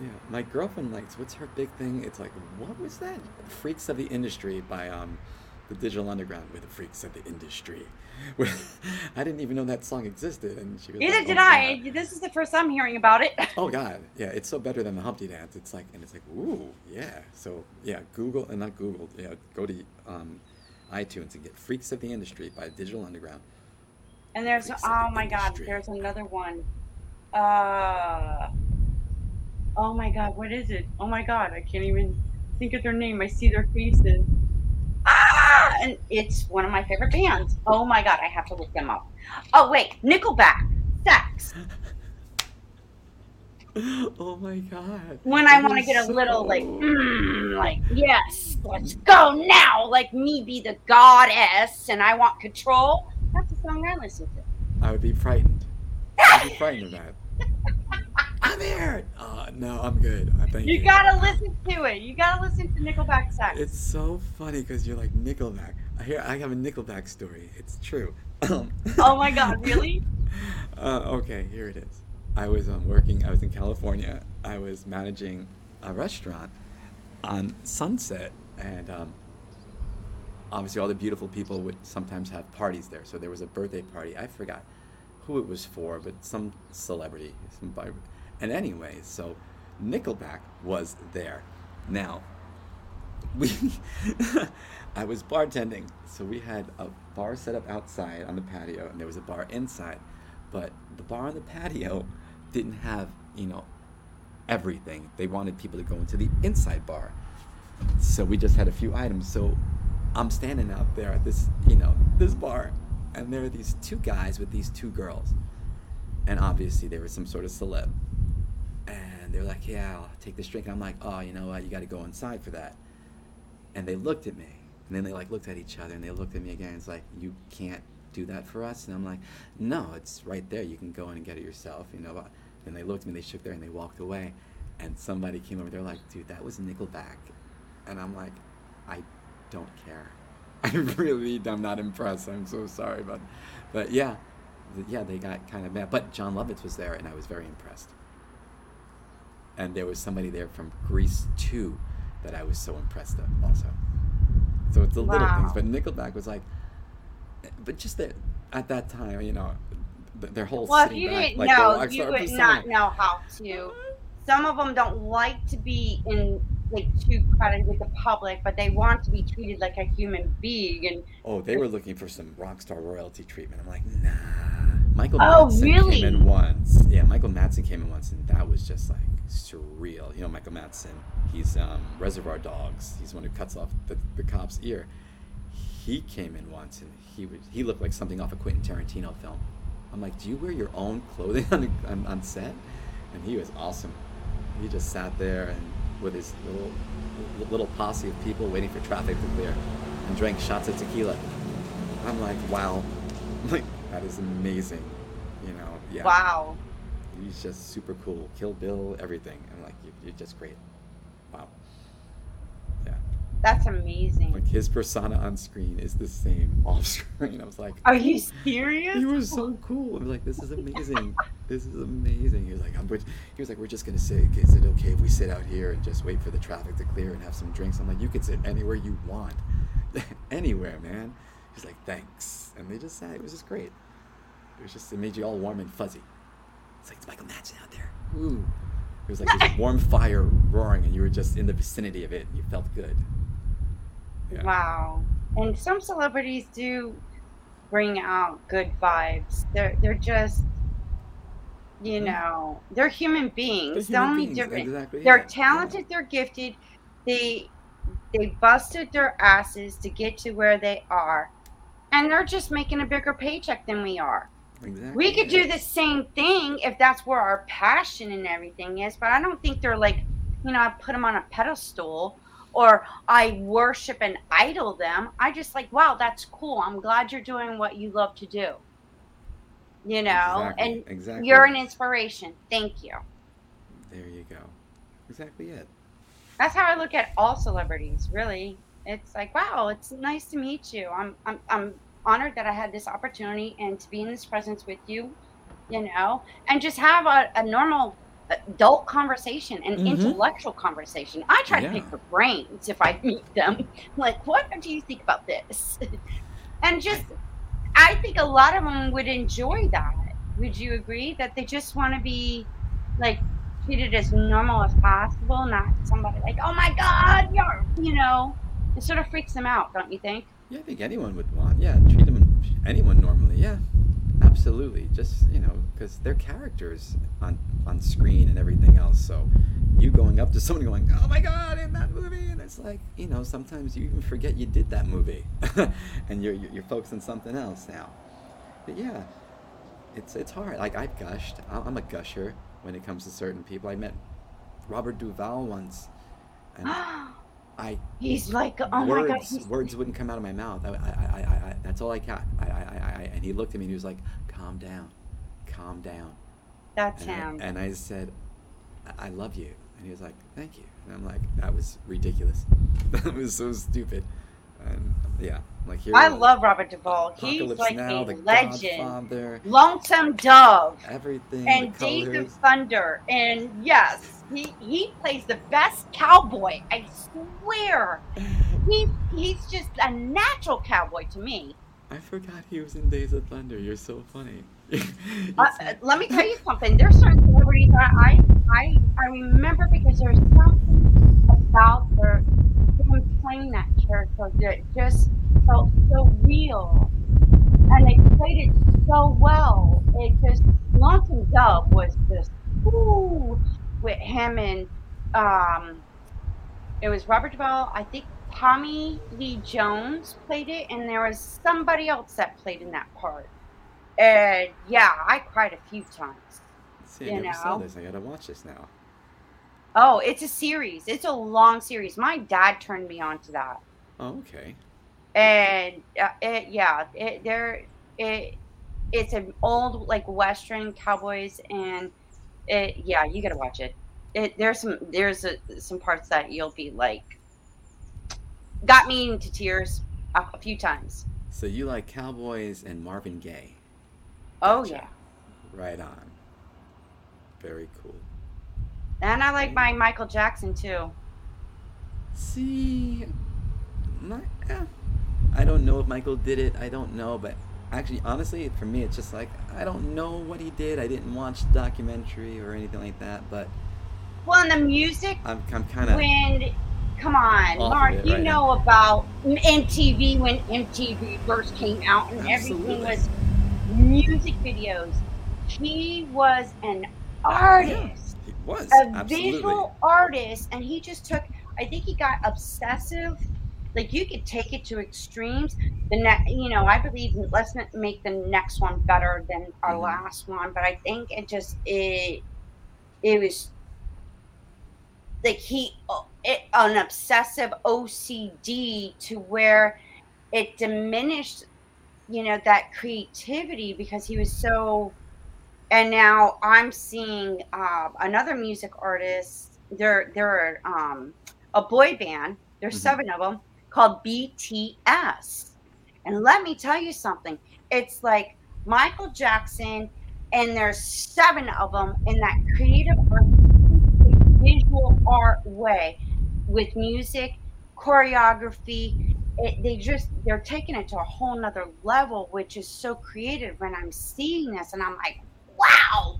Yeah, my girlfriend likes. What's her big thing? It's like, what was that? Freaks of the Industry by um, the Digital Underground. With the Freaks of the Industry. I didn't even know that song existed, and she was Neither like, did "Oh I. God." This is the first I'm hearing about it. Oh God, yeah, it's so better than the Humpty Dance. It's like, and it's like, ooh, yeah. So yeah, Google and not Google. Yeah, go to um, iTunes and get "Freaks of the Industry" by Digital Underground. And there's Freaks oh the my god, there's another one. Uh oh my god, what is it? Oh my god, I can't even think of their name. I see their faces. Ah, and it's one of my favorite bands. Oh my god, I have to look them up. Oh wait, Nickelback, Sex. oh my God. When I want to get a little like, mm, like yes, let's go now. Like me be the goddess, and I want control. That's the song I listen to. I would be frightened. I'd be frightened of that. I'm here. Uh, no, I'm good. I thank you. You gotta listen to it. You gotta listen to Nickelback Sex. It's so funny because you're like Nickelback. I hear I have a Nickelback story. It's true. Oh my god, really? Uh, okay, here it is. I was um, working. I was in California. I was managing a restaurant on Sunset, and um, obviously all the beautiful people would sometimes have parties there. So there was a birthday party. I forgot who it was for, but some celebrity. Somebody. And anyway, so Nickelback was there. Now, we I was bartending, so we had a bar set up outside on the patio, and there was a bar inside. But the bar on the patio didn't have, you know, everything. They wanted people to go into the inside bar. So we just had a few items. So I'm standing out there at this, you know, this bar, and there are these two guys with these two girls. And obviously they were some sort of celeb. And they're like, yeah, I'll take this drink. And I'm like, oh, you know what? You got to go inside for that. And they looked at me. And then they like looked at each other and they looked at me again. It's like, you can't do that for us. And I'm like, no, it's right there. You can go in and get it yourself, you know. And they looked at me, they shook their and they walked away. And somebody came over, they're like, dude, that was Nickelback. And I'm like, I don't care. I really, I'm not impressed. I'm so sorry, but, but yeah, yeah, they got kind of mad. But Jon Lovitz was there, and I was very impressed. And there was somebody there from Grease too, that I was so impressed of also. So it's the little things. But Nickelback was like, eh, but just that at that time, you know, their whole Well, if you back, didn't like know, you would not know how to. Some of them don't like to be in like too crowded with the public, but they want to be treated like a human being. And Oh, they were looking for some rock star royalty treatment. I'm like, nah. Michael Oh, Madsen really? came in once. Yeah, Michael Madsen came in once, and that was just like surreal. You know, Michael Madsen, he's um, Reservoir Dogs. He's the one who cuts off the, the cop's ear. He came in once, and he would, he looked like something off a Quentin Tarantino film. I'm like, do you wear your own clothing on, on, on set? And he was awesome. He just sat there and with his little little posse of people waiting for traffic to clear, and drank shots of tequila. I'm like, wow, like that is amazing. You know, yeah. wow. He's just super cool. Kill Bill, everything. I'm like, you're just great. That's amazing. Like his persona on screen is the same off screen. I was like, Are you serious? he was so cool. I was like, this is amazing. this is amazing. He was like, I'm, he was like, we're just gonna sit. is it okay if we sit out here and just wait for the traffic to clear and have some drinks? I'm like, you can sit anywhere you want, anywhere, man. He's like, thanks, and they just sat. It was just great. It was just it made you all warm and fuzzy. It's like it's Michael Madsen out there. Ooh. It was like this warm fire roaring, and you were just in the vicinity of it. And you felt good. Yeah. Wow. And some celebrities do bring out good vibes. They're they're just you Mhm. know, they're human beings. They're the only beings, difference exactly, they're yeah, yeah. talented, they're gifted. They they busted their asses to get to where they are. And they're just making a bigger paycheck than we are. Exactly. We could do the same thing if that's where our passion and everything is, but I don't think they're like, you know, I put them on a pedestal or I worship and idol them. I just like, wow, that's cool. I'm glad you're doing what you love to do. You know, Exactly, and exactly. you're an inspiration. Thank you. There you go. Exactly it. That's how I look at all celebrities, really. It's like, wow, it's nice to meet you. I'm I'm I'm honored that I had this opportunity and to be in this presence with you, you know, and just have a, a normal adult conversation, an Mhm. intellectual conversation. I try to pick their brains if I meet them. Like, what do you think about this? and just, I think a lot of them would enjoy that. Would you agree that they just want to be like treated as normal as possible, not somebody like, oh my God, you're, you know, it sort of freaks them out, don't you think? Yeah, I think anyone would want. Yeah, treat them anyone normally. Yeah, absolutely. Just you know, because they're characters on on screen and everything else. So you going up to someone going, "Oh my God, in that movie," and it's like you know, sometimes you even forget you did that movie, and you're you're focused on something else now. But yeah, it's it's hard. Like I've gushed. I'm a gusher when it comes to certain people. I met Robert Duvall once, and I he's like, oh my words God, words wouldn't come out of my mouth. I, I, I, I, that's all I got. I, I, I, and he looked at me and he was like, "Calm down, calm down." that's And I, and I said, I, "I love you," and he was like, "Thank you." And I'm like, "That was ridiculous. that was so stupid." And yeah, like here. I love Robert Duvall. He's like Now, a The legend. Godfather, Lonesome Dove. everything. and Days of Thunder. And yes, he, he plays the best cowboy. I swear. He, he's just a natural cowboy to me. I forgot he was in Days of Thunder. You're so funny. Uh, uh, let me tell you something. There's certain celebrities that I, I, I remember because there's something about their playing that character that just felt so real, and they played it so well. It just Lonesome Dove was just ooh with him and um, it was Robert Duvall. I think Tommy Lee Jones played it, and there was somebody else that played in that part. And yeah, I cried a few times. See, I you never saw this. I gotta watch this now. Oh, it's a series. It's a long series. My dad turned me on to that, Oh, okay. and uh, it yeah, it there it it's an old like western cowboys, and it yeah, you gotta watch it. It there's some there's a, some parts that you'll be like got me into tears a, a few times. So you like cowboys and Marvin Gaye? Oh Gotcha. yeah, Right on. Very cool. and I like my Michael Jackson too. See, my, eh, I don't know if Michael did it. I don't know, but actually, honestly, for me, it's just like I don't know what he did. I didn't watch the documentary or anything like that. But Well, and the music I'm, I'm kind of. when come on, Off Mark, you right know about MTV when MTV first came out and everything Absolutely. was music videos. He was an artist, It was. a absolutely. visual artist, and he just took. I think he got obsessive. Like you could take it to extremes. The next, you know, I believe let's not make the next one better than our Mhm. last one, but I think it just it it was like he it, an obsessive OCD to where it diminished, you know, that creativity because he was so. And now I'm seeing uh, another music artist. They're they're um, a boy band. There's Mhm. seven of them called BTS. And let me tell you something. It's like Michael Jackson, and there's seven of them in that creative artistic visual art way with music, choreography. It, they just they're taking it to a whole nother level, which is so creative. When I'm seeing this, and I'm like, wow,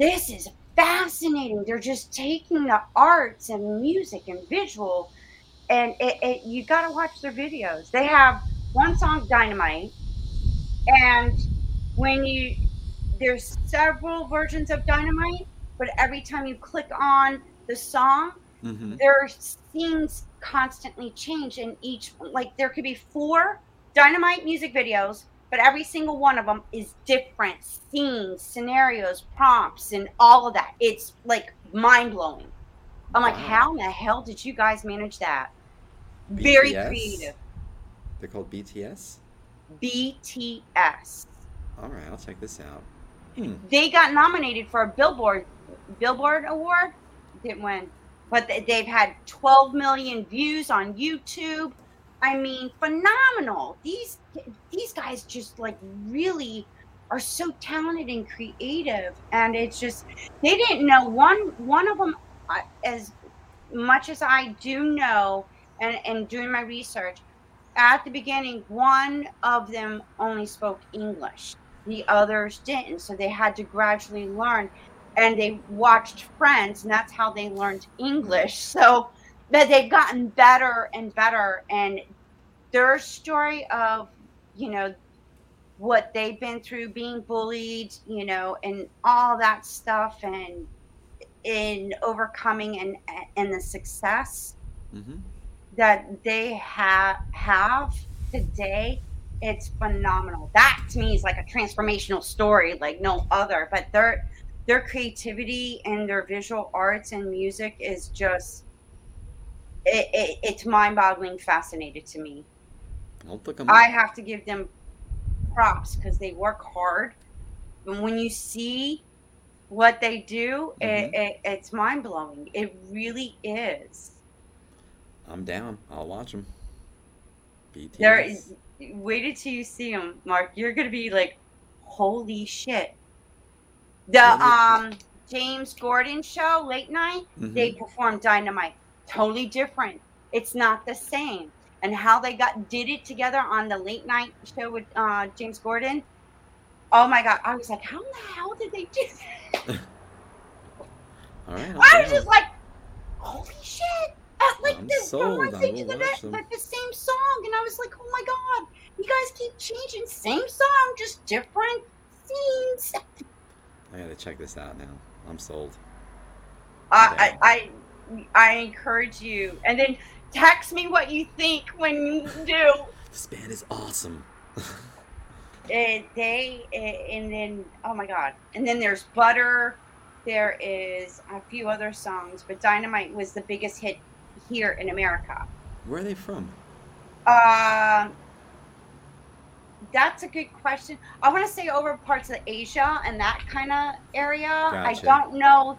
this is fascinating. They're just taking the arts and music and visual, and it, it you got to watch their videos. They have one song, Dynamite, and when you there's several versions of Dynamite, but every time you click on the song, hmm their scenes constantly change and each like there could be four dynamite music videos but every single one of them is different scenes scenarios prompts and all of that. It's like mind-blowing. I'm like Wow. how in the hell did you guys manage that? Very creative. They're called BTS. bts All right, I'll check this out. Hmm. they got nominated for a billboard billboard award. Didn't win but they- they've had 12 million views on youtube. I mean phenomenal. These these guys just like really are so talented and creative and it's just they didn't know. One one of them uh, as much as i do know and and doing my research at the beginning one of them only spoke english. The others didn't so they had to gradually learn and they watched friends and that's how they learned english. So that they've gotten better and better and their story of you know what they've been through being bullied you know and all that stuff and in overcoming and and the success hmm that they have have today it's phenomenal. That to me is like a transformational story like no other but their their creativity and their visual arts and music is just it, it, it's mind-boggling fascinated to me I'll look 'em i have to give them props because they work hard and when you see what they do mm-hmm. it, it, it's mind-blowing it really is I'm down. I'll watch them. BTS. There is wait until you see them, Mark. You're gonna be like, holy shit. The um James Corden show, late night, Mhm. they performed dynamite. Totally different. It's not the same. And how they got did it together on the late night show with uh James Corden. Oh my god, I was like, how in the hell did they do that? All right. I was just like, holy shit. Uh, like I'm this sold. I will watch like the same song, and I was like, oh my god, you guys keep changing same song, just different scenes. I gotta check this out now. I'm sold. I, I, I, I encourage you, and then text me what you think when you do. This band is awesome. Uh, they uh, and then oh my god, and then there's Butter. There is a few other songs, but Dynamite was the biggest hit here in America. Where are they from? Um, that's a good question. I want to say over parts of Asia and that kind of area. I don't know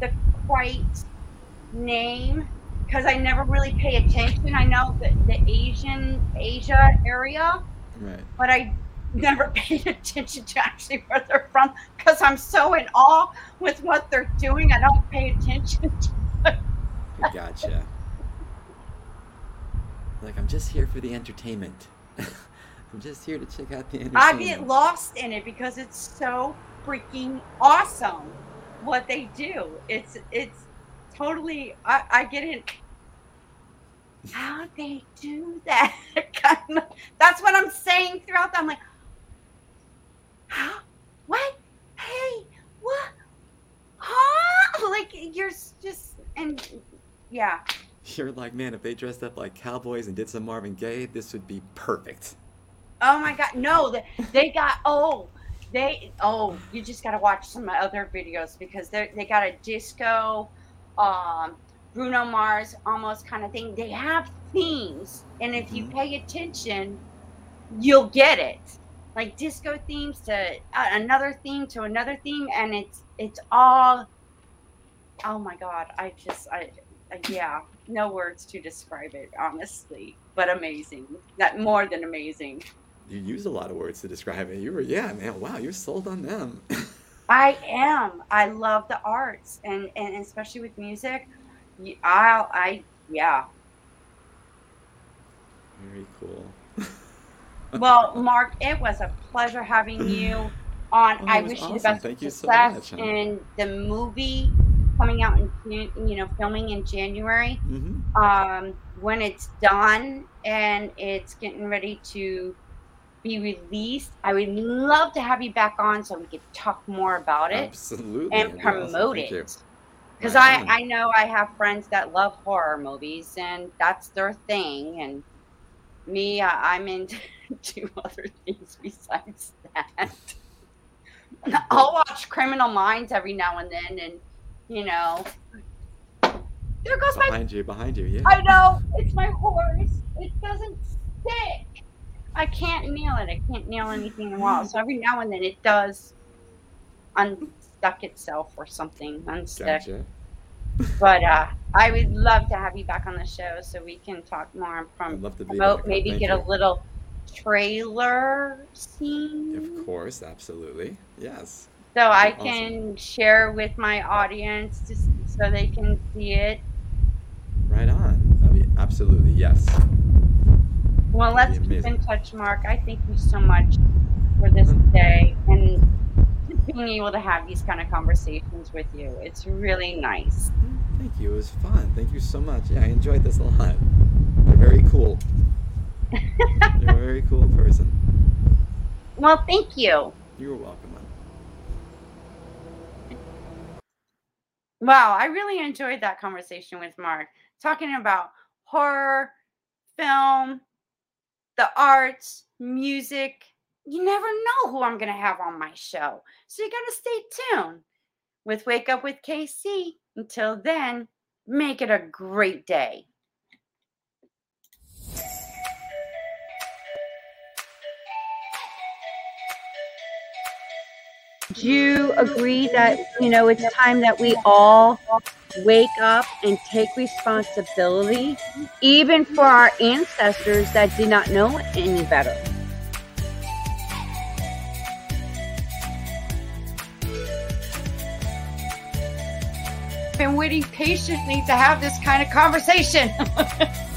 the quite name because I never really pay attention. I know the, the Asian Asia area, Right. but I never paid attention to actually where they're from because I'm so in awe with what they're doing. I don't pay attention. To gotcha. like I'm just here for the entertainment. I'm just here to check out the. I get lost in it because it's so freaking awesome. what they do. It's it's totally. I, I get it. How they do that? That's what I'm saying throughout. I'm like, how? What? Hey, what? Huh? Like you're just and yeah. You're like, man, if they dressed up like cowboys and did some Marvin Gaye, this would be perfect. Oh my god, no, they, they got oh, they oh, you just got to watch some other videos because they they got a disco, um, Bruno Mars almost kind of thing. They have themes, and if you mm-hmm. pay attention, you'll get it. Like disco themes to uh, another theme to another theme, and it's it's all. Oh my god! I just I yeah, no words to describe it honestly, but amazing. That more than amazing. You use a lot of words to describe it. You were yeah, man. Wow, you're sold on them. I am. I love the arts, and and especially with music. I I yeah. Very cool. well, Mark, it was a pleasure having you on. Oh, I wish awesome. you the best Thank success so much, in the movie coming out in you know filming in January. Mm-hmm. Um, when it's done and it's getting ready to be released, I would love to have you back on so we could talk more about it. Absolutely. And promote awesome. it. Because I, I know I have friends that love horror movies and that's their thing. And me, uh, I'm into other things besides that. I'll watch Criminal Minds every now and then and you know. There goes behind my behind you, behind you, yeah. I know it's my horse. It doesn't stick. I can't nail it. I can't nail anything in the wall. So every now and then it does unstuck itself or something, unstick. Gotcha. but uh, I would love to have you back on the show so we can talk more from I'd love to be promote, maybe get you. a little trailer scene. Of course, absolutely. Yes so I can share with my audience just so they can see it. Right on. I mean, absolutely, yes. Well, let's keep in touch, Mark. I thank you so much for this mm-hmm. day and being able to have these kind of conversations with you. It's really nice. Thank you. It was fun. Thank you so much. Yeah, I enjoyed this a lot. You're very cool. You're a very cool person. Well, thank you. You're welcome. Wow, I really enjoyed that conversation with Mark, talking about horror, film, the arts, music. You never know who I'm going to have on my show. So you got to stay tuned with Wake Up with KC. Until then, make it a great day. Do you agree that, you know, it's time that we all wake up and take responsibility, even for our ancestors that did not know any better? Been waiting patiently to have this kind of conversation.